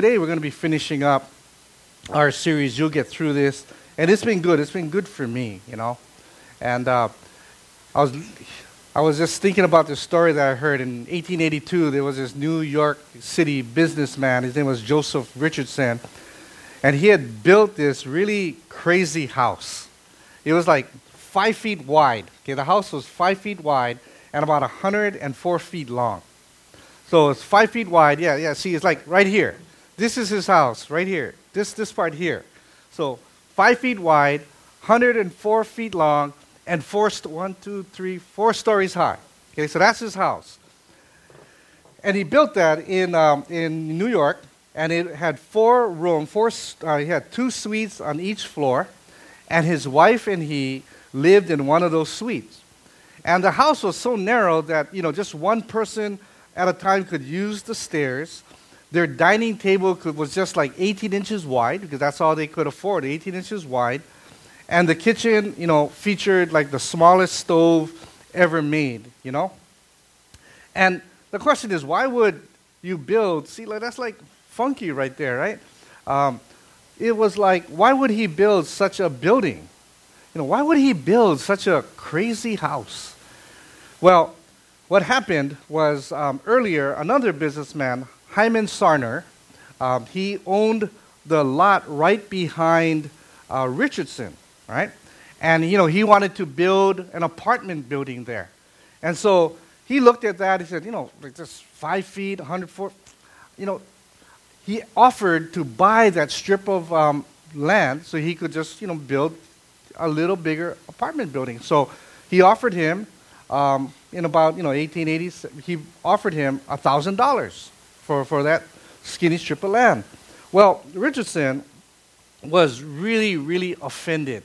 today we're going to be finishing up our series. You'll get through this, and it's been good. It's been good for me, you know. And uh, I was I was just thinking about this story that I heard in 1882. There was this New York City businessman. His name was Joseph Richardson, and he had built this really crazy house. It was like five feet wide. Okay, the house was five feet wide and about 104 feet long. So it's five feet wide. Yeah, yeah. See, it's like right here. This is his house, right here. This this part here. So five feet wide, 104 feet long, and four st- one, two, three, four stories high. Okay, so that's his house. And he built that in um, in New York, and it had four room, four. Uh, he had two suites on each floor, and his wife and he lived in one of those suites. And the house was so narrow that you know just one person at a time could use the stairs. Their dining table could, was just like 18 inches wide because that's all they could afford, 18 inches wide. And the kitchen, you know, featured like the smallest stove ever made, you know? And the question is, why would you build? See, like, that's like funky right there, right? Um, it was like, why would he build such a building? You know, why would he build such a crazy house? Well, what happened was um, earlier, another businessman, Hyman Sarner, um, he owned the lot right behind uh, Richardson, right? And, you know, he wanted to build an apartment building there. And so he looked at that, he said, you know, like just five feet, 100 foot, you know, he offered to buy that strip of um, land so he could just, you know, build a little bigger apartment building. So he offered him um, in about you know 1880s, he offered him thousand dollars for for that skinny strip of land. Well, Richardson was really really offended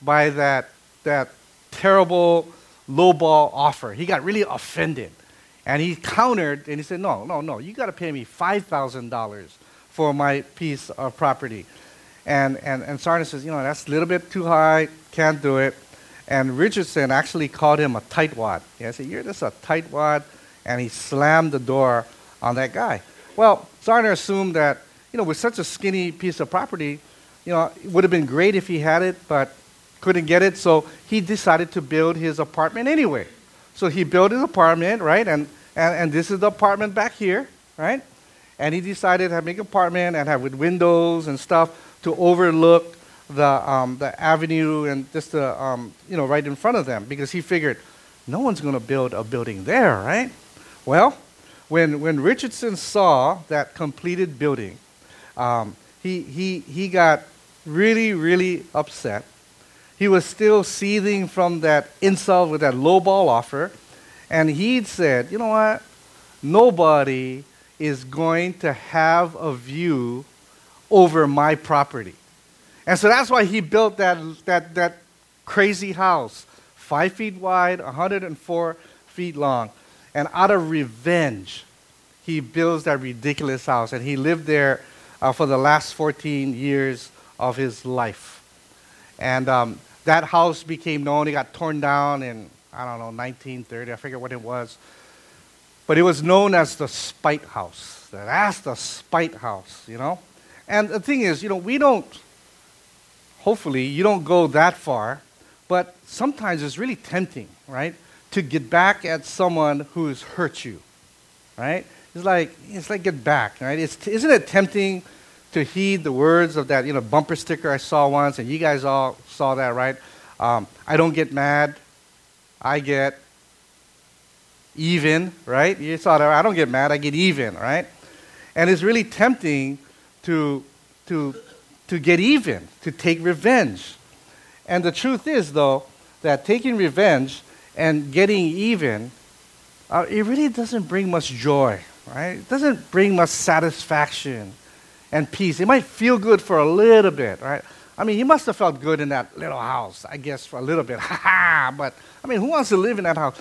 by that that terrible lowball offer. He got really offended, and he countered and he said, "No, no, no! You got to pay me five thousand dollars for my piece of property." And and and Sarner says, "You know, that's a little bit too high. Can't do it." And Richardson actually called him a tightwad. He said, You're just a tightwad. And he slammed the door on that guy. Well, Sarner assumed that, you know, with such a skinny piece of property, you know, it would have been great if he had it, but couldn't get it. So he decided to build his apartment anyway. So he built his apartment, right? And, and, and this is the apartment back here, right? And he decided to make an apartment and have with windows and stuff to overlook the, um, the avenue and just the, um, you know, right in front of them because he figured no one's going to build a building there, right? Well, when, when Richardson saw that completed building, um, he, he, he got really, really upset. He was still seething from that insult with that lowball offer. And he'd said, you know what? Nobody is going to have a view over my property. And so that's why he built that, that, that crazy house, five feet wide, 104 feet long. And out of revenge, he builds that ridiculous house. And he lived there uh, for the last 14 years of his life. And um, that house became known. It got torn down in, I don't know, 1930. I forget what it was. But it was known as the Spite House. That's the Spite House, you know? And the thing is, you know, we don't hopefully you don't go that far, but sometimes it's really tempting, right? To get back at someone who has hurt you, right? It's like it's like get back, right? It's, isn't it tempting to heed the words of that you know bumper sticker I saw once, and you guys all saw that, right? Um, I don't get mad, I get even, right? You saw that. I don't get mad, I get even, right? And it's really tempting to to to get even, to take revenge. And the truth is, though, that taking revenge and getting even, uh, it really doesn't bring much joy, right? It doesn't bring much satisfaction and peace. It might feel good for a little bit, right? I mean, he must have felt good in that little house, I guess, for a little bit. Ha ha! But, I mean, who wants to live in that house?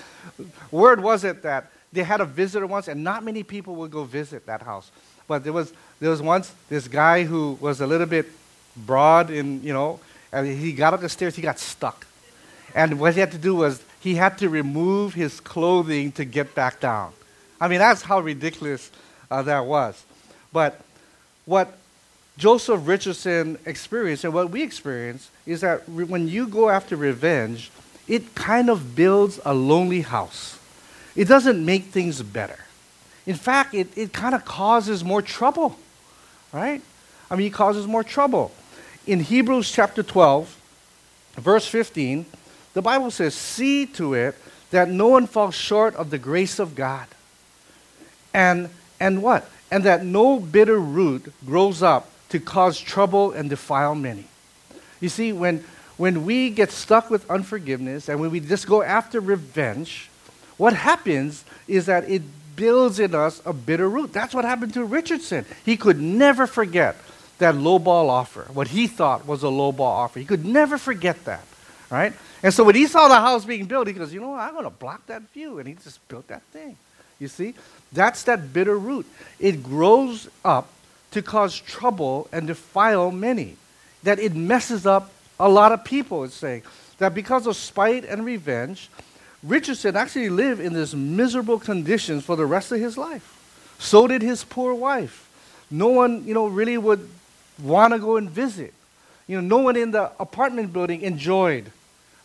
Word was it that they had a visitor once, and not many people would go visit that house. But there was, there was once this guy who was a little bit broad in, you know, and he got up the stairs, he got stuck. And what he had to do was he had to remove his clothing to get back down. I mean, that's how ridiculous uh, that was. But what Joseph Richardson experienced and what we experience is that re- when you go after revenge, it kind of builds a lonely house. It doesn't make things better. In fact, it, it kind of causes more trouble, right? I mean, it causes more trouble. In Hebrews chapter 12, verse 15, the Bible says, See to it that no one falls short of the grace of God. And, and what? And that no bitter root grows up to cause trouble and defile many. You see, when, when we get stuck with unforgiveness and when we just go after revenge, what happens is that it builds in us a bitter root. That's what happened to Richardson. He could never forget that low ball offer, what he thought was a low ball offer. He could never forget that, right? And so when he saw the house being built, he goes, you know what, I'm going to block that view. And he just built that thing. You see? That's that bitter root. It grows up to cause trouble and defile many. That it messes up a lot of people, it's saying. That because of spite and revenge, Richardson actually lived in this miserable conditions for the rest of his life. So did his poor wife. No one, you know, really would want to go and visit. You know, no one in the apartment building enjoyed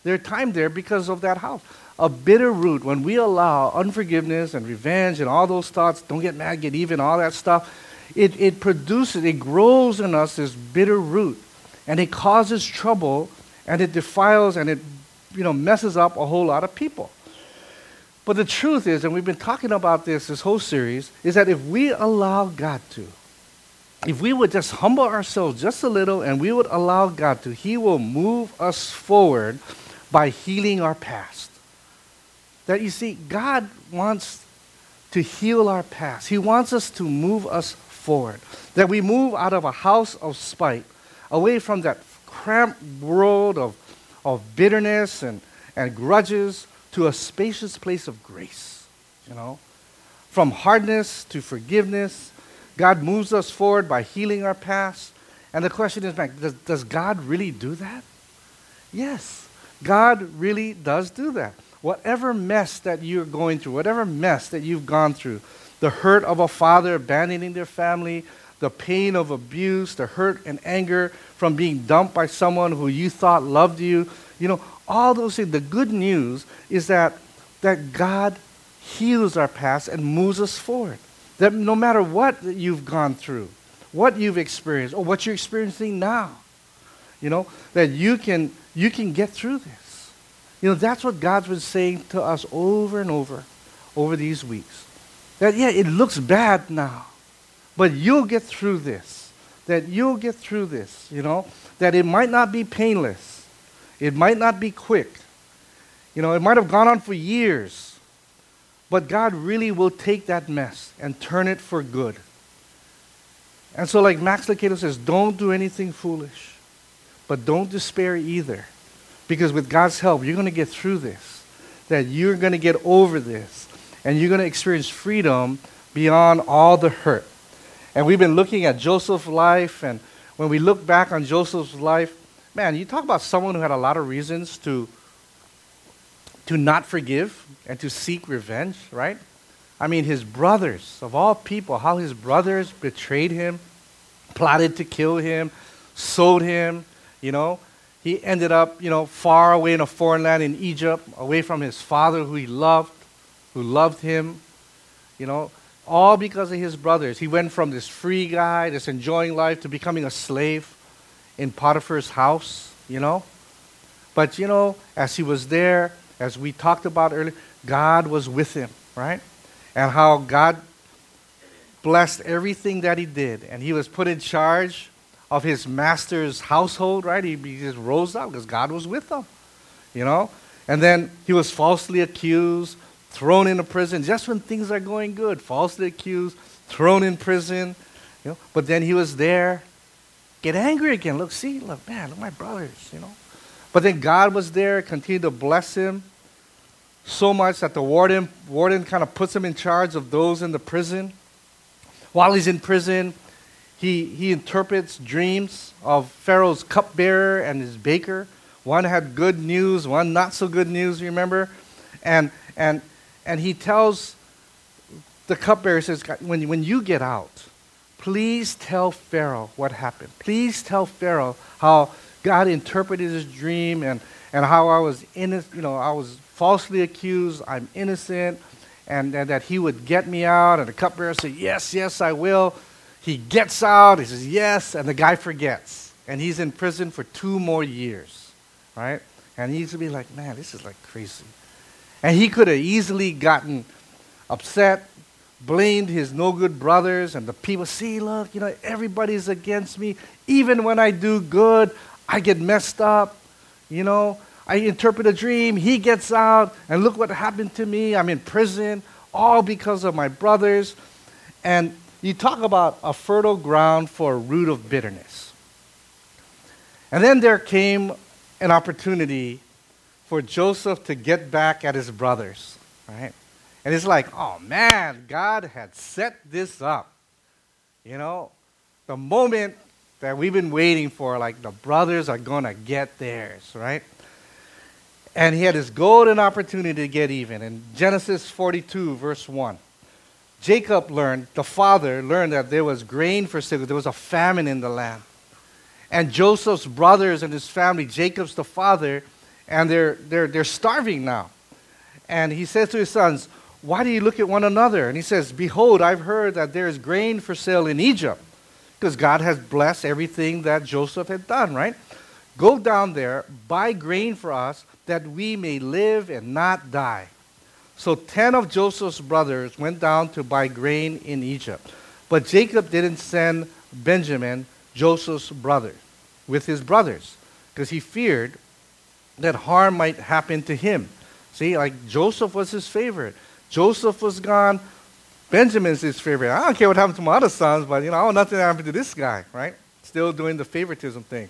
their time there because of that house. A bitter root, when we allow unforgiveness and revenge and all those thoughts, don't get mad, get even, all that stuff, it, it produces, it grows in us this bitter root. And it causes trouble and it defiles and it you know, messes up a whole lot of people. But the truth is, and we've been talking about this this whole series, is that if we allow God to, if we would just humble ourselves just a little and we would allow God to, He will move us forward by healing our past. That you see, God wants to heal our past. He wants us to move us forward. That we move out of a house of spite, away from that cramped world of of bitterness and, and grudges to a spacious place of grace. You know, from hardness to forgiveness, God moves us forward by healing our past. And the question is, does, does God really do that? Yes, God really does do that. Whatever mess that you're going through, whatever mess that you've gone through, the hurt of a father abandoning their family, the pain of abuse, the hurt and anger from being dumped by someone who you thought loved you, you know, all those things. The good news is that, that God heals our past and moves us forward. That no matter what you've gone through, what you've experienced, or what you're experiencing now, you know, that you can, you can get through this. You know, that's what God's been saying to us over and over over these weeks. That, yeah, it looks bad now, but you'll get through this. That you'll get through this, you know. That it might not be painless. It might not be quick. You know, it might have gone on for years. But God really will take that mess and turn it for good. And so, like Max Lucado says, don't do anything foolish. But don't despair either. Because with God's help, you're going to get through this. That you're going to get over this. And you're going to experience freedom beyond all the hurt. And we've been looking at Joseph's life, and when we look back on Joseph's life, man, you talk about someone who had a lot of reasons to, to not forgive and to seek revenge, right? I mean, his brothers, of all people, how his brothers betrayed him, plotted to kill him, sold him, you know. He ended up, you know, far away in a foreign land in Egypt, away from his father who he loved, who loved him, you know all because of his brothers. He went from this free guy, this enjoying life, to becoming a slave in Potiphar's house, you know. But, you know, as he was there, as we talked about earlier, God was with him, right? And how God blessed everything that he did. And he was put in charge of his master's household, right? He, he just rose up because God was with him, you know. And then he was falsely accused thrown into prison just when things are going good, falsely accused, thrown in prison. You know, but then he was there, get angry again. Look, see, look, man, look, my brothers, you know. But then God was there, continued to bless him so much that the warden, warden kind of puts him in charge of those in the prison. While he's in prison, he, he interprets dreams of Pharaoh's cupbearer and his baker. One had good news, one not so good news, remember? And, and and he tells the cupbearer, says, when, when you get out, please tell Pharaoh what happened. Please tell Pharaoh how God interpreted his dream and, and how I was innocent, you know, I was falsely accused, I'm innocent, and, and that he would get me out. And the cupbearer said, Yes, yes, I will. He gets out, he says, Yes, and the guy forgets. And he's in prison for two more years, right? And he used to be like, Man, this is like crazy. And he could have easily gotten upset, blamed his no good brothers and the people. See, look, you know, everybody's against me. Even when I do good, I get messed up. You know, I interpret a dream, he gets out, and look what happened to me. I'm in prison, all because of my brothers. And you talk about a fertile ground for a root of bitterness. And then there came an opportunity for Joseph to get back at his brothers, right? And it's like, oh man, God had set this up. You know, the moment that we've been waiting for, like the brothers are going to get theirs, right? And he had his golden opportunity to get even. In Genesis 42, verse 1, Jacob learned, the father learned that there was grain for sale, there was a famine in the land. And Joseph's brothers and his family, Jacob's the father, and they're, they're, they're starving now. And he says to his sons, Why do you look at one another? And he says, Behold, I've heard that there is grain for sale in Egypt, because God has blessed everything that Joseph had done, right? Go down there, buy grain for us, that we may live and not die. So ten of Joseph's brothers went down to buy grain in Egypt. But Jacob didn't send Benjamin, Joseph's brother, with his brothers, because he feared that harm might happen to him. See, like Joseph was his favorite. Joseph was gone. Benjamin's his favorite. I don't care what happened to my other sons, but you know, want nothing happened to this guy, right? Still doing the favoritism thing.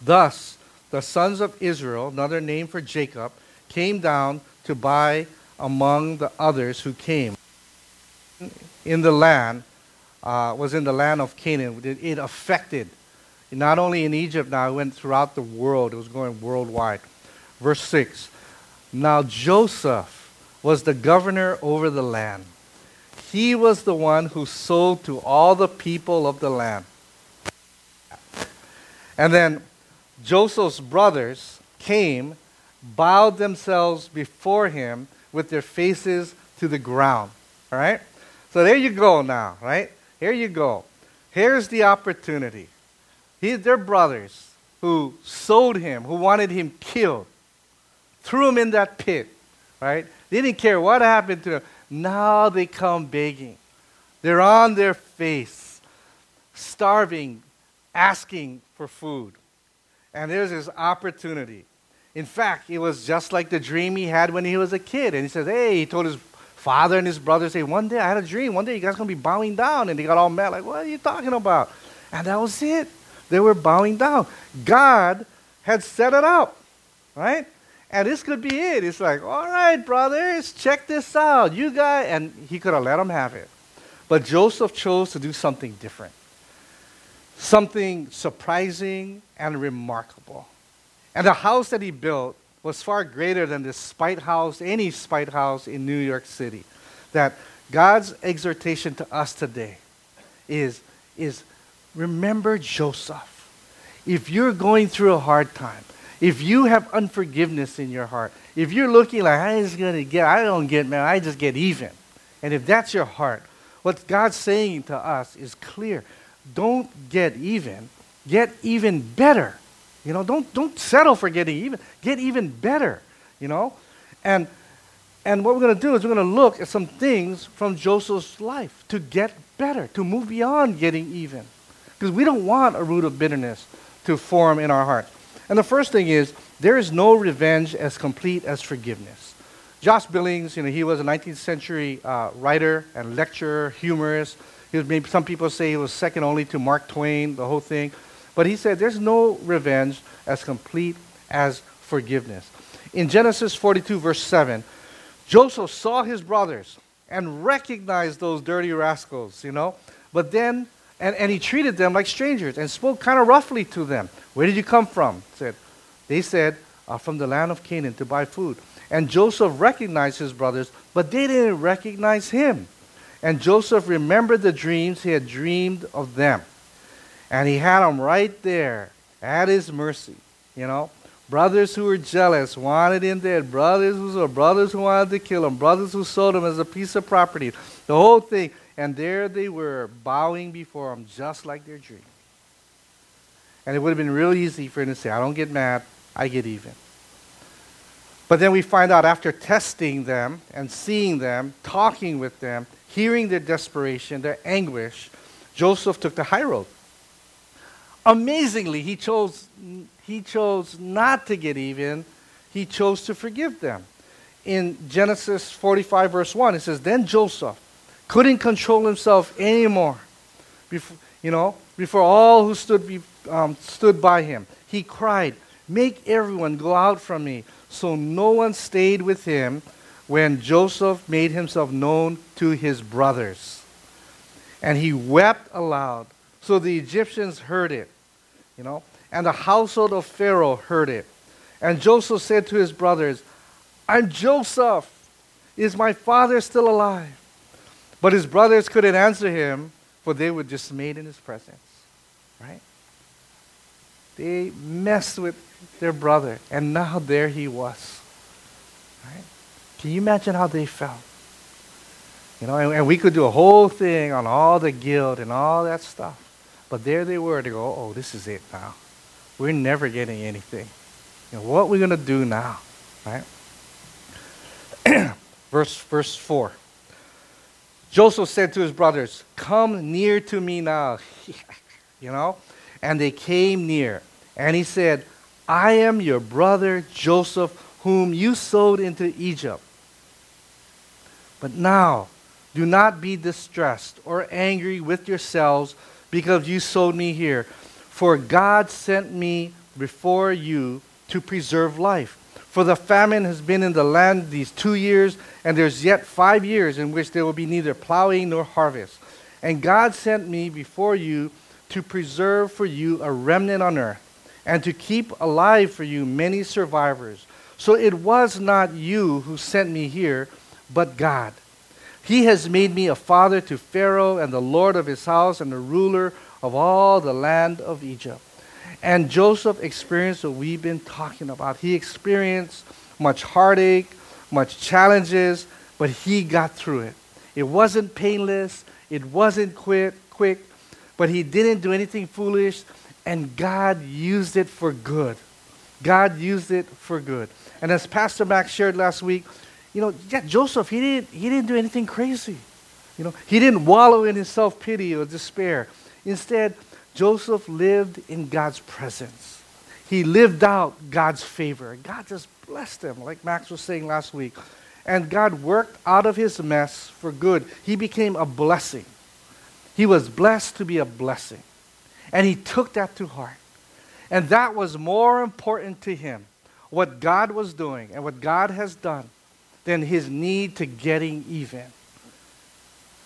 Thus, the sons of Israel, another name for Jacob, came down to buy among the others who came in the land, uh, was in the land of Canaan. It, it affected, not only in Egypt now, it went throughout the world. It was going worldwide. Verse 6 Now Joseph was the governor over the land. He was the one who sold to all the people of the land. And then Joseph's brothers came bowed themselves before him with their faces to the ground. All right? So there you go now, right? Here you go. Here's the opportunity. He, they're brothers who sold him, who wanted him killed, threw him in that pit, right? They didn't care what happened to him. Now they come begging. They're on their face, starving, asking for food. And there's this opportunity. In fact, it was just like the dream he had when he was a kid. And he says, Hey, he told his father and his brothers, Hey, one day I had a dream. One day you guys going to be bowing down. And they got all mad, like, What are you talking about? And that was it. They were bowing down. God had set it up, right? And this could be it. It's like, all right, brothers, check this out. You guys, and he could have let them have it. But Joseph chose to do something different, something surprising and remarkable. And the house that he built was far greater than this spite house, any spite house in New York City. That God's exhortation to us today is, is remember Joseph. If you're going through a hard time, if you have unforgiveness in your heart, if you're looking like I just gonna get, I don't get mad, I just get even. And if that's your heart, what God's saying to us is clear. Don't get even, get even better. You know, don't, don't settle for getting even. Get even better, you know? And, and what we're going to do is we're going to look at some things from Joseph's life to get better, to move beyond getting even. Because we don't want a root of bitterness to form in our hearts. And the first thing is, there is no revenge as complete as forgiveness. Josh Billings, you know, he was a 19th century uh, writer and lecturer, humorist. He was, maybe some people say he was second only to Mark Twain, the whole thing. But he said there's no revenge as complete as forgiveness. In Genesis 42, verse 7, Joseph saw his brothers and recognized those dirty rascals, you know. But then, and, and he treated them like strangers and spoke kind of roughly to them. Where did you come from? Said, they said, uh, from the land of Canaan to buy food. And Joseph recognized his brothers, but they didn't recognize him. And Joseph remembered the dreams he had dreamed of them. And he had them right there at his mercy. You know, brothers who were jealous wanted him dead. Brothers who were brothers who wanted to kill him. Brothers who sold him as a piece of property. The whole thing. And there they were, bowing before him, just like their dream. And it would have been real easy for him to say, I don't get mad, I get even. But then we find out after testing them and seeing them, talking with them, hearing their desperation, their anguish, Joseph took the high road. Amazingly, he chose, he chose not to get even, he chose to forgive them. In Genesis 45, verse 1, it says, Then Joseph couldn't control himself anymore. Before, you know, before all who stood, um, stood by him, he cried, Make everyone go out from me. So no one stayed with him when Joseph made himself known to his brothers. And he wept aloud. So the Egyptians heard it, you know, and the household of Pharaoh heard it. And Joseph said to his brothers, I'm Joseph. Is my father still alive? But his brothers couldn't answer him, for they were dismayed in his presence. Right? They messed with their brother, and now there he was. Right? Can you imagine how they felt? You know, and, and, we could do a whole thing on all the guilt and all that stuff. But there they were to go, oh, this is it now. We're never getting anything. You know, what are we going to do now? Right? verse, verse 4. Joseph said to his brothers, Come near to me now. you know? And they came near. And he said, I am your brother Joseph, whom you sold into Egypt. But now, do not be distressed or angry with yourselves because you sold me here. For God sent me before you to preserve life. For the famine has been in the land these two years, and there's yet five years in which there will be neither plowing nor harvest. And God sent me before you to preserve for you a remnant on earth and to keep alive for you many survivors. So it was not you who sent me here, but God. He has made me a father to Pharaoh and the Lord of his house and the ruler of all the land of Egypt. And Joseph experienced what we've been talking about. He experienced much heartache, much challenges, but he got through it. It wasn't painless, it wasn't quick, quick, but he didn't do anything foolish and God used it for good. God used it for good. And as Pastor Max shared last week, you know, yeah, Joseph, he didn't, he didn't do anything crazy. You know, he didn't wallow in his self pity or despair. Instead, Joseph lived in God's presence. He lived out God's favor. God just blessed him, like Max was saying last week. And God worked out of his mess for good. He became a blessing. He was blessed to be a blessing. And he took that to heart. And that was more important to him, what God was doing and what God has done, than his need to getting even.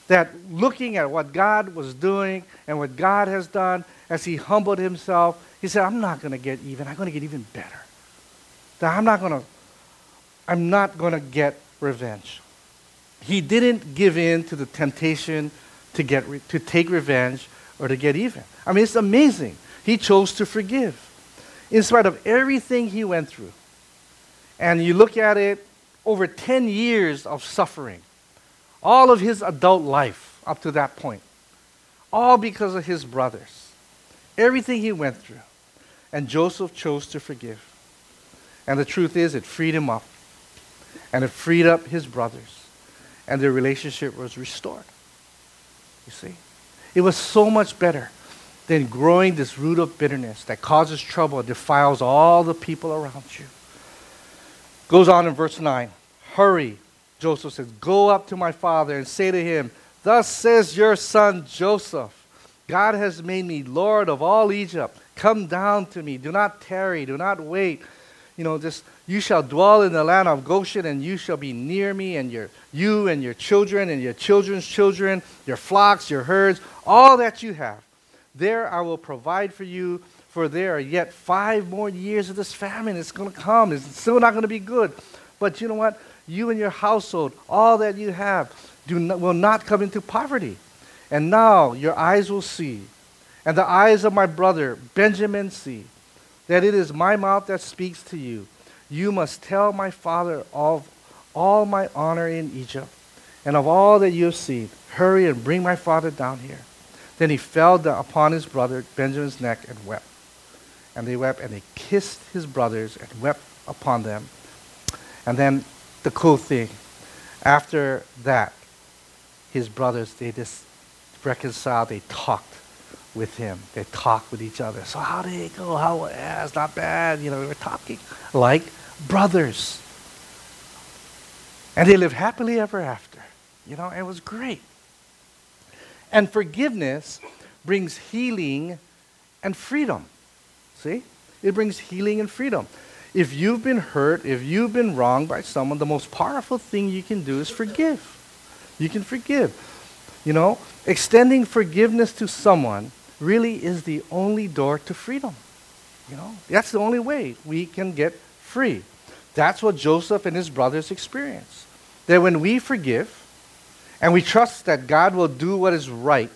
That looking at what God was doing and what God has done, as he humbled himself, he said, I'm not going to get even. I'm going to get even better. That I'm not going to, I'm not going to get revenge. He didn't give in to the temptation to, get re- to take revenge or to get even. I mean, it's amazing. He chose to forgive in spite of everything he went through. And you look at it over 10 years of suffering, all of his adult life up to that point, all because of his brothers, everything he went through. And Joseph chose to forgive. And the truth is, it freed him up. And it freed up his brothers. And their relationship was restored. You see? It was so much better than growing this root of bitterness that causes trouble, defiles all the people around you. Goes on in verse 9. Hurry, Joseph says, go up to my father and say to him, Thus says your son Joseph, God has made me Lord of all Egypt. Come down to me. Do not tarry. Do not wait. You know, just you shall dwell in the land of Goshen, and you shall be near me, and your you and your children and your children's children, your flocks, your herds, all that you have. There I will provide for you, for there are yet five more years of this famine. It's going to come. It's still not going to be good. But you know what? You and your household, all that you have, do not, will not come into poverty. And now your eyes will see, and the eyes of my brother Benjamin see, that it is my mouth that speaks to you. You must tell my father of all my honor in Egypt, and of all that you have seen. Hurry and bring my father down here. Then he fell down upon his brother Benjamin's neck and wept. And they wept, and they kissed his brothers and wept upon them. And then the cool thing, after that, his brothers, they just reconciled, they talked with him. They talked with each other. So how did it go? How yeah, it's not bad. You know, we were talking like brothers. And they lived happily ever after. You know, it was great. And forgiveness brings healing and freedom. See? It brings healing and freedom. If you've been hurt, if you've been wronged by someone, the most powerful thing you can do is forgive. You can forgive. You know, extending forgiveness to someone really is the only door to freedom. You know, that's the only way we can get free. That's what Joseph and his brothers experienced. That when we forgive and we trust that God will do what is right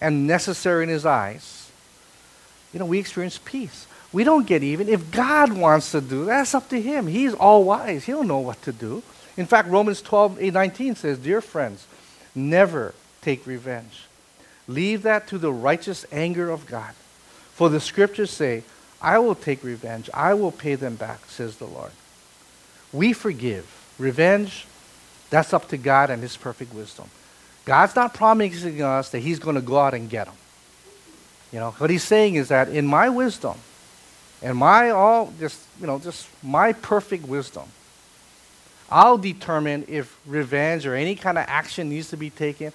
and necessary in his eyes, you know, we experience peace. We don't get even. If God wants to do, that's up to him. He's all wise. He'll know what to do. In fact, Romans 12, 8, 19 says, Dear friends, never take revenge. Leave that to the righteous anger of God. For the scriptures say, I will take revenge. I will pay them back, says the Lord. We forgive. Revenge, that's up to God and His perfect wisdom. God's not promising us that He's going to go out and get them. You know, what He's saying is that in my wisdom, and my all, just, you know, just my perfect wisdom, I'll determine if revenge or any kind of action needs to be taken.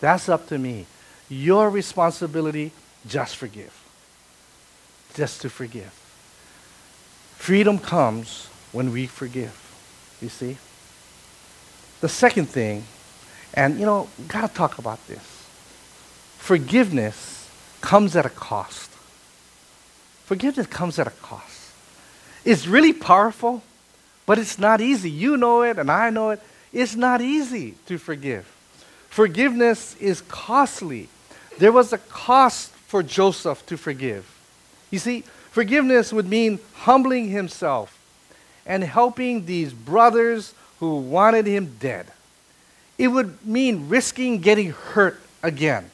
That's up to me. Your responsibility, just forgive. Just to forgive. Freedom comes when we forgive. You see? The second thing, and you know, gotta talk about this. Forgiveness comes at a cost. Forgiveness comes at a cost. It's really powerful, but it's not easy. You know it, and I know it. It's not easy to forgive. Forgiveness is costly. There was a cost for Joseph to forgive. You see, forgiveness would mean humbling himself and helping these brothers who wanted him dead. It would mean risking getting hurt again.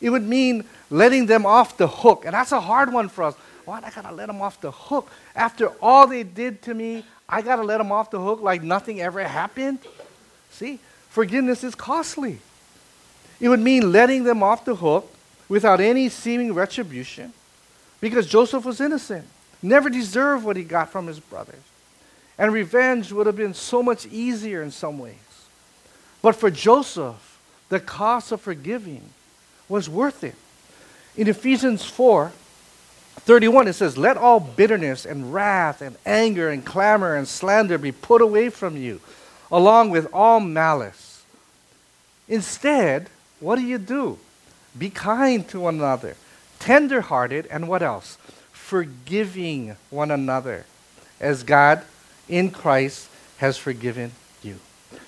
It would mean letting them off the hook. And that's a hard one for us. Why I gotta let them off the hook? After all they did to me, I got to let them off the hook like nothing ever happened? See, forgiveness is costly. It would mean letting them off the hook without any seeming retribution because Joseph was innocent, never deserved what he got from his brothers. And revenge would have been so much easier in some ways. But for Joseph, the cost of forgiving was worth it. In Ephesians 4, 31, it says, Let all bitterness and wrath and anger and clamor and slander be put away from you, along with all malice. Instead, what do you do? Be kind to one another, tender hearted, and what else? Forgiving one another, as God in Christ has forgiven you.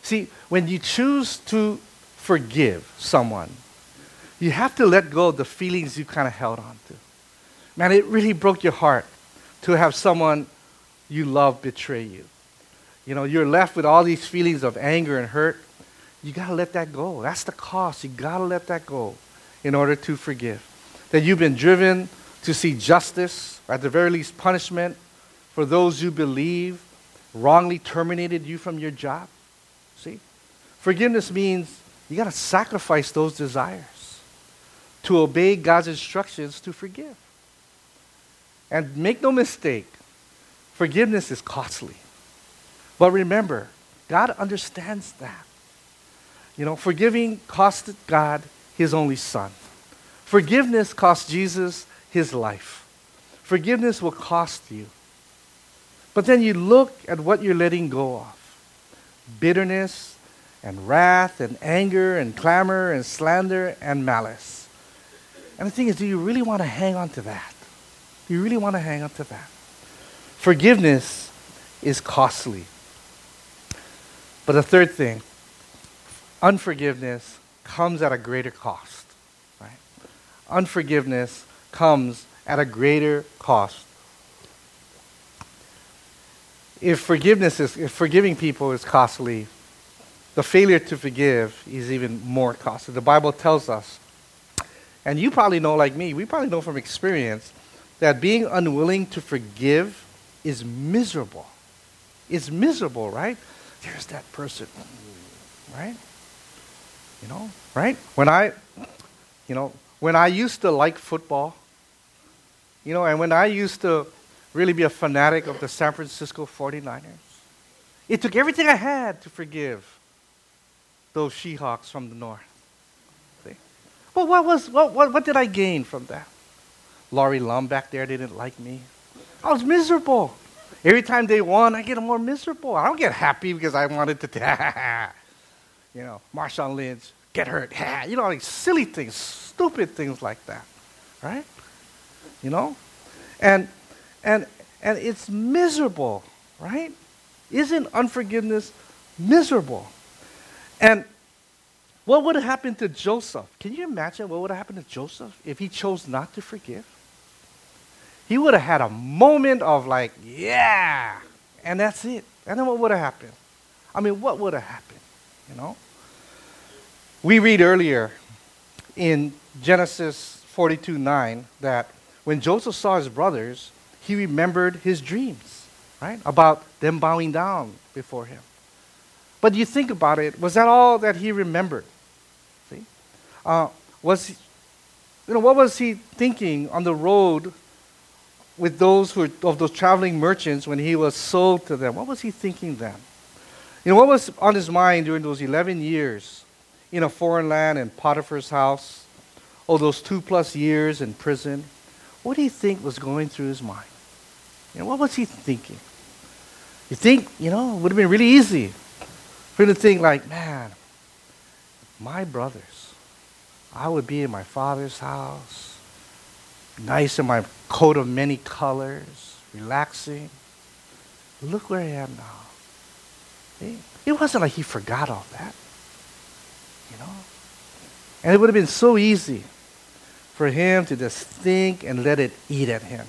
See, when you choose to forgive someone, you have to let go of the feelings you kind of held on to. Man, it really broke your heart to have someone you love betray you. You know, you're left with all these feelings of anger and hurt. You got to let that go. That's the cost. You got to let that go in order to forgive. That you've been driven to see justice, or at the very least punishment, for those you believe wrongly terminated you from your job. See? Forgiveness means you got to sacrifice those desires to obey God's instructions to forgive. And make no mistake, forgiveness is costly. But remember, God understands that. You know, forgiving costed God his only son. Forgiveness cost Jesus his life. Forgiveness will cost you. But then you look at what you're letting go of bitterness and wrath and anger and clamor and slander and malice. And the thing is, do you really want to hang on to that? You really want to hang on to that. Forgiveness is costly. But the third thing, unforgiveness comes at a greater cost. Right? Unforgiveness comes at a greater cost. If forgiveness is, if forgiving people is costly, the failure to forgive is even more costly. The Bible tells us, and you probably know, like me, we probably know from experience, that being unwilling to forgive is miserable. It's miserable, right? There's that person, right? You know, right? When I, you know, when I used to like football, you know, and when I used to really be a fanatic of the San Francisco 49ers, it took everything I had to forgive those Seahawks from the north. See? Well, what, was, what, what, what did I gain from that? Laurie Lum back there didn't like me. I was miserable. Every time they won, I get more miserable. I don't get happy because I wanted to, you know, Marshawn Lynch, get hurt. you know, like silly things, stupid things like that. Right? You know? And and and it's miserable, right? Isn't unforgiveness miserable? And what would have happened to Joseph? Can you imagine what would have happened to Joseph if he chose not to forgive? He would have had a moment of like, yeah, and that's it. And then what would have happened? I mean, what would have happened? You know? We read earlier in Genesis 42 9 that when Joseph saw his brothers, he remembered his dreams, right? About them bowing down before him. But you think about it, was that all that he remembered? See? Uh, was he, you know, what was he thinking on the road with those who were, of those traveling merchants when he was sold to them? What was he thinking then? You know, what was on his mind during those 11 years in a foreign land in Potiphar's house? Oh, those two plus years in prison. What do you think was going through his mind? You know, what was he thinking? You think, you know, it would have been really easy for him to think like, man, my brothers, I would be in my father's house, nice in my coat of many colors, relaxing. Look where I am now. It wasn't like he forgot all that. You know? And it would have been so easy for him to just think and let it eat at him.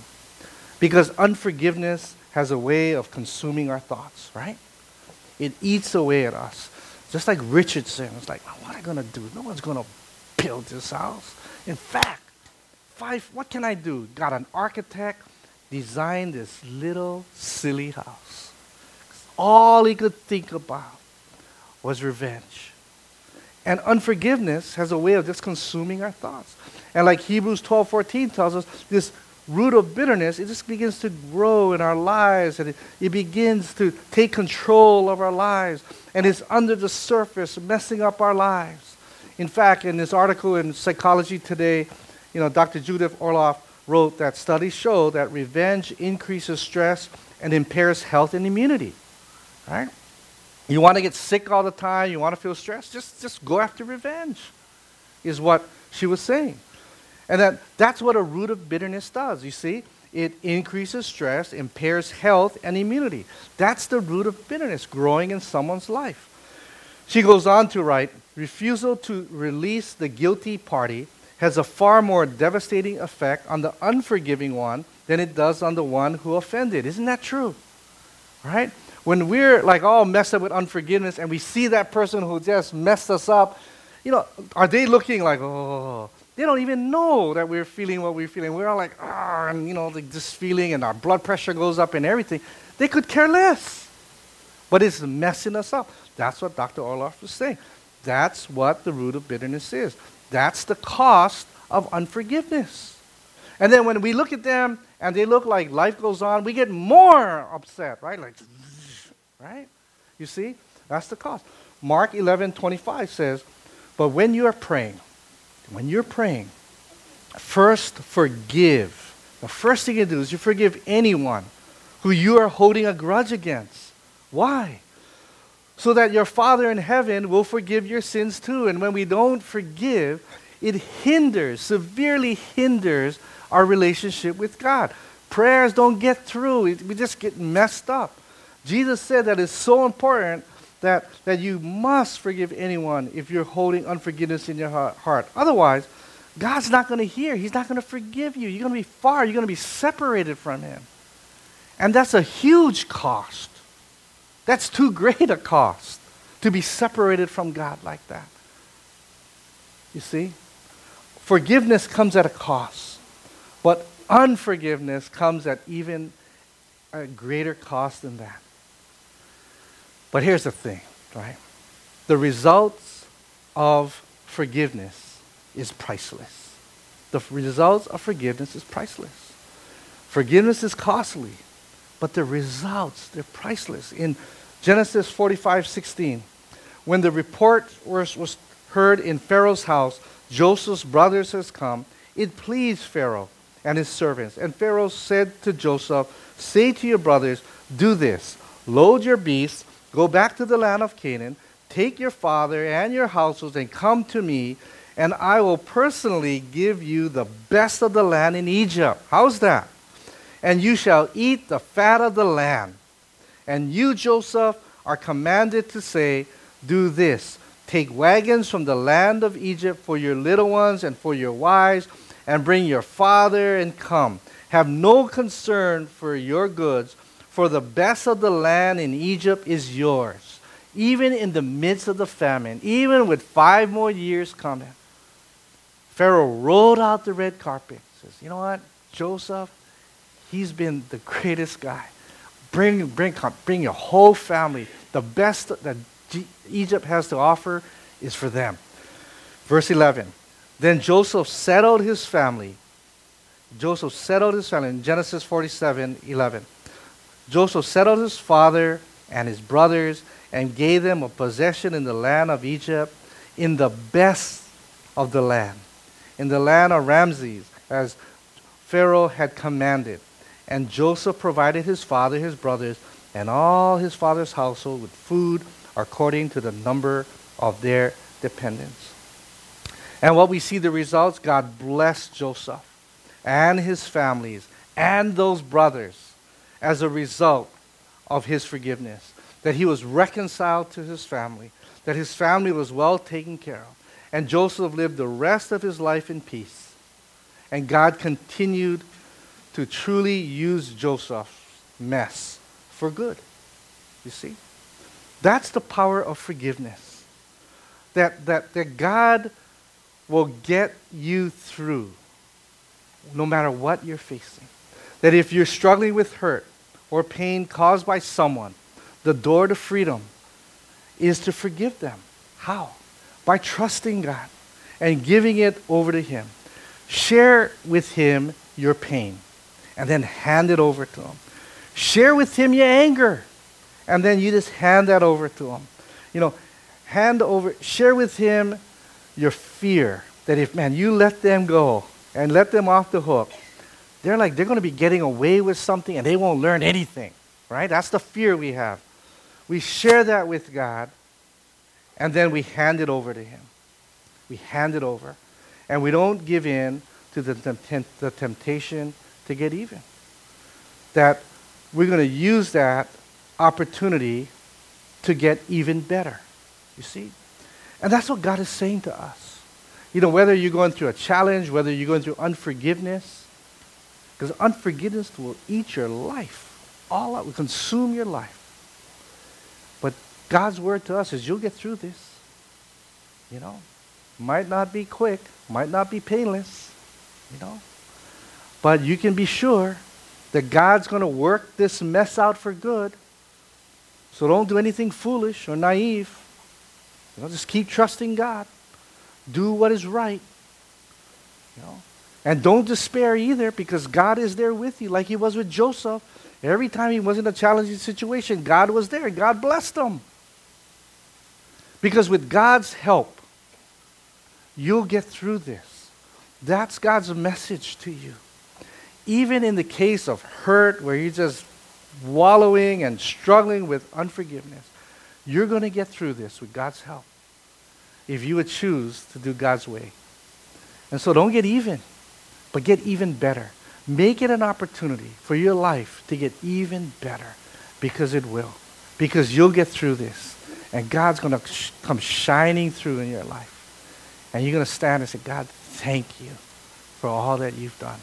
Because unforgiveness has a way of consuming our thoughts, right? It eats away at us. Just like Richardson was like, what am I going to do? No one's going to build this house. In fact, five, what can I do? Got an architect, designed this little silly house. All he could think about was revenge. And unforgiveness has a way of just consuming our thoughts. And like Hebrews 12 14 tells us, this root of bitterness, it just begins to grow in our lives and it, it begins to take control of our lives. And it's under the surface, messing up our lives. In fact, in this article in Psychology Today, you know, Dr. Judith Orloff wrote that studies show that revenge increases stress and impairs health and immunity. Right? You want to get sick all the time, you want to feel stressed, just, just go after revenge, is what she was saying. And that, that's what a root of bitterness does, you see? It increases stress, impairs health and immunity. That's the root of bitterness growing in someone's life. She goes on to write refusal to release the guilty party has a far more devastating effect on the unforgiving one than it does on the one who offended. Isn't that true? Right? When we're like all messed up with unforgiveness and we see that person who just messed us up, you know, are they looking like, oh, they don't even know that we're feeling what we're feeling. We're all like, ah, and you know, like this feeling, and our blood pressure goes up and everything. They could care less. But it's messing us up. That's what Dr. Orloff was saying. That's what the root of bitterness is. That's the cost of unforgiveness. And then when we look at them and they look like life goes on, we get more upset, right? Like, right? You see? That's the cost. Mark 11 25 says, But when you are praying, when you're praying, first forgive. The first thing you do is you forgive anyone who you are holding a grudge against. Why? So that your Father in heaven will forgive your sins too. And when we don't forgive, it hinders, severely hinders our relationship with God. Prayers don't get through, we just get messed up. Jesus said that it's so important that, that you must forgive anyone if you're holding unforgiveness in your heart. Otherwise, God's not going to hear. He's not going to forgive you. You're going to be far. You're going to be separated from Him. And that's a huge cost. That's too great a cost to be separated from God like that. You see? Forgiveness comes at a cost, but unforgiveness comes at even a greater cost than that. But here's the thing, right? The results of forgiveness is priceless. The results of forgiveness is priceless. Forgiveness is costly, but the results, they're priceless. In Genesis 45 16, when the report was, was heard in Pharaoh's house, Joseph's brothers has come, it pleased Pharaoh and his servants. And Pharaoh said to Joseph, Say to your brothers, do this load your beasts, go back to the land of Canaan, take your father and your households, and come to me, and I will personally give you the best of the land in Egypt. How's that? And you shall eat the fat of the land. And you, Joseph, are commanded to say, Do this Take wagons from the land of Egypt for your little ones and for your wives, and bring your father and come. Have no concern for your goods, for the best of the land in Egypt is yours, even in the midst of the famine, even with five more years coming. Pharaoh rolled out the red carpet. Says, You know what, Joseph, he's been the greatest guy. Bring, bring, bring your whole family, the best that Egypt has to offer is for them. Verse 11. Then Joseph settled his family. Joseph settled his family in Genesis 47 11. Joseph settled his father and his brothers and gave them a possession in the land of Egypt, in the best of the land, in the land of Ramses, as Pharaoh had commanded. And Joseph provided his father, his brothers, and all his father's household with food according to the number of their dependents. And what we see the results, God blessed Joseph and his families and those brothers as a result of his forgiveness. That he was reconciled to his family, that his family was well taken care of. And Joseph lived the rest of his life in peace. And God continued to truly use Joseph's mess for good. You see? That's the power of forgiveness. That, that, that God will get you through no matter what you're facing. That if you're struggling with hurt or pain caused by someone, the door to freedom is to forgive them. How? By trusting God and giving it over to Him. Share with Him your pain and then hand it over to Him. Share with Him your anger and then you just hand that over to him. You know, hand over, share with him your fear that if, man, you let them go and let them off the hook, they're like, they're going to be getting away with something and they won't learn anything, right? That's the fear we have. We share that with God and then we hand it over to Him. We hand it over. And we don't give in to the, the temptation to get even. That we're going to use that opportunity to get even better. You see? And that's what God is saying to us. You know, whether you're going through a challenge, whether you're going through unforgiveness, because unforgiveness will eat your life, all out, will consume your life. But God's word to us is you'll get through this. You know, might not be quick, might not be painless, you know, but you can be sure that God's going to work this mess out for good so don't do anything foolish or naive. You know, just keep trusting God. Do what is right. You know, and don't despair either because God is there with you, like He was with Joseph. Every time he was in a challenging situation, God was there. God blessed him. Because with God's help, you'll get through this. That's God's message to you. Even in the case of hurt, where you're just wallowing and struggling with unforgiveness, you're going to get through this with God's help if you would choose to do God's way. And so don't get even, but get even better. Make it an opportunity for your life to get even better because it will. Because you'll get through this And God's going to sh- come shining through in your life. And you're going to stand and say, God, thank you for all that you've done.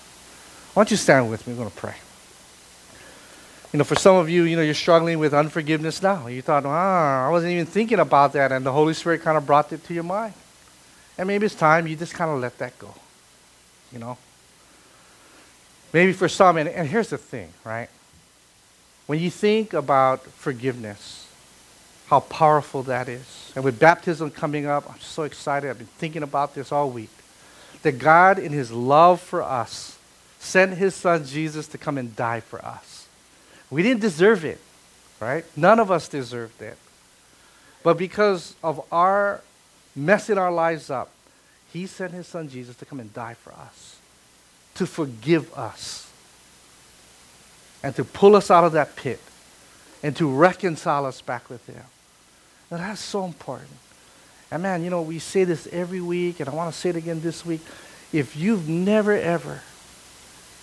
Why don't you stand with me? We're going to pray. You know, for some of you, you know, you're struggling with unforgiveness now. You thought, ah, I wasn't even thinking about that, and the Holy Spirit kind of brought it to your mind. And maybe it's time you just kind of let that go. You know? Maybe for some, and, and here's the thing, right? When you think about forgiveness, how powerful that is. And with baptism coming up, I'm so excited. I've been thinking about this all week. That God, in His love for us, sent His Son Jesus to come and die for us. We didn't deserve it, right? None of us deserved it. But because of our messing our lives up, He sent His Son Jesus to come and die for us, to forgive us, and to pull us out of that pit, and to reconcile us back with Him. That's so important. And man, you know, we say this every week, and I want to say it again this week. If you've never, ever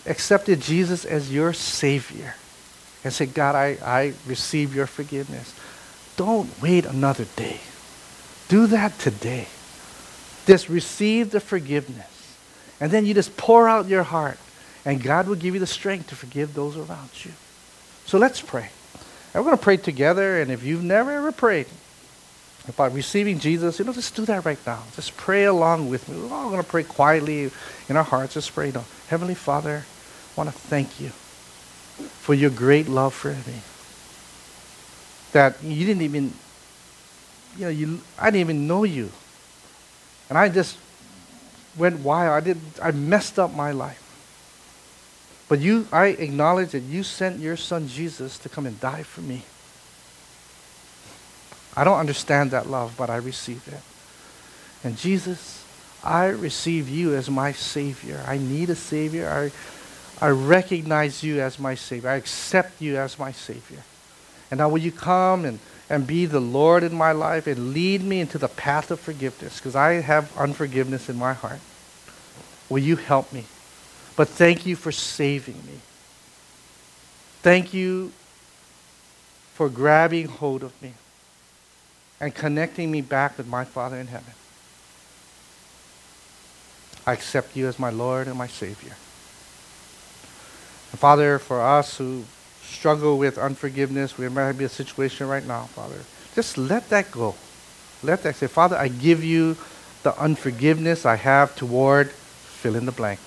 accepted Jesus as your Savior and said, God, I, I receive your forgiveness, don't wait another day. Do that today. Just receive the forgiveness. And then you just pour out your heart, and God will give you the strength to forgive those around you. So let's pray. And we're going to pray together, and if you've never ever prayed, about receiving Jesus, you know, just do that right now. Just pray along with me. We're all going to pray quietly in our hearts. Just pray. No. Heavenly Father, I want to thank you for your great love for me. That you didn't even, you know, you, I didn't even know you. And I just went wild. I did I messed up my life. But you I acknowledge that you sent your son Jesus to come and die for me. I don't understand that love, but I receive it. And Jesus, I receive you as my Savior. I need a Savior. I, I recognize you as my Savior. I accept you as my Savior. And now will you come and, and be the Lord in my life and lead me into the path of forgiveness? Because I have unforgiveness in my heart. Will you help me? But thank you for saving me. Thank you for grabbing hold of me and connecting me back with my Father in heaven. I accept you as my Lord and my Savior. And Father, for us who struggle with unforgiveness, we might be a situation right now, Father. Just let that go. Let that say, Father, I give you the unforgiveness I have toward fill in the blank.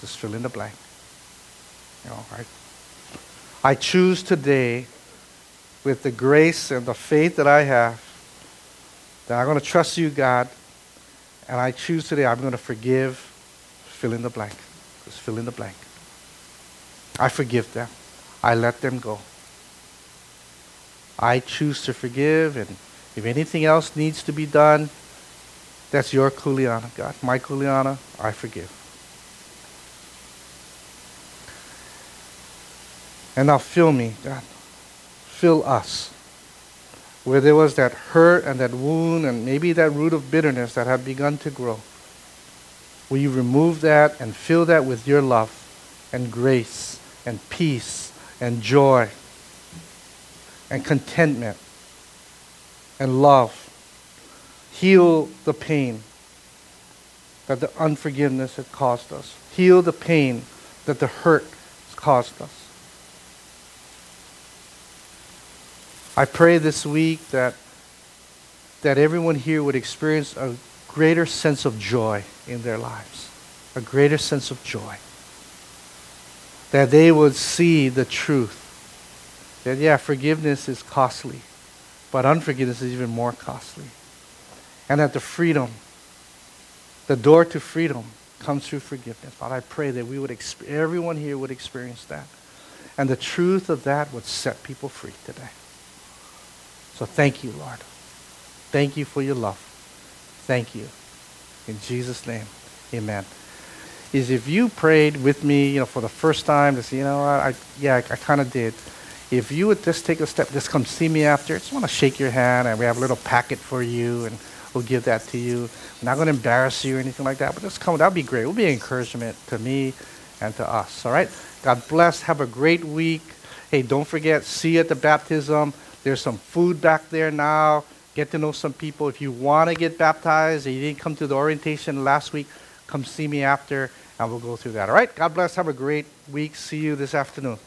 Just fill in the blank. You know, I, I choose today, with the grace and the faith that I have, that I'm going to trust you, God, and I choose today I'm going to forgive, fill in the blank. Just fill in the blank. I forgive them. I let them go. I choose to forgive, and if anything else needs to be done, that's your kuleana, God. My kuleana, I forgive. And now fill me, God. Fill us where there was that hurt and that wound and maybe that root of bitterness that had begun to grow. Will you remove that and fill that with your love and grace and peace and joy and contentment and love? Heal the pain that the unforgiveness had caused us. Heal the pain that the hurt has caused us. I pray this week that, that everyone here would experience a greater sense of joy in their lives, a greater sense of joy. That they would see the truth that, yeah, forgiveness is costly, but unforgiveness is even more costly. And that the freedom, the door to freedom, comes through forgiveness. Father, I pray that we would, exp- everyone here would experience that. And the truth of that would set people free today. So thank you, Lord. Thank you for your love. Thank you. In Jesus' name, amen. Is if you prayed with me, you know, for the first time to say, you know what, I, yeah, I, I kind of did. If you would just take a step, just come see me after. Just want to shake your hand, and we have a little packet for you, and we'll give that to you. I'm not going to embarrass you or anything like that, but just come. That would be great. It would be encouragement to me and to us. All right? God bless. Have a great week. Hey, don't forget, see you at the baptism. There's some food back there now. get to know some people. If you want to get baptized and you didn't come to the orientation last week, come see me after and we'll go through that. All right? God bless. Have a great week. See you this afternoon.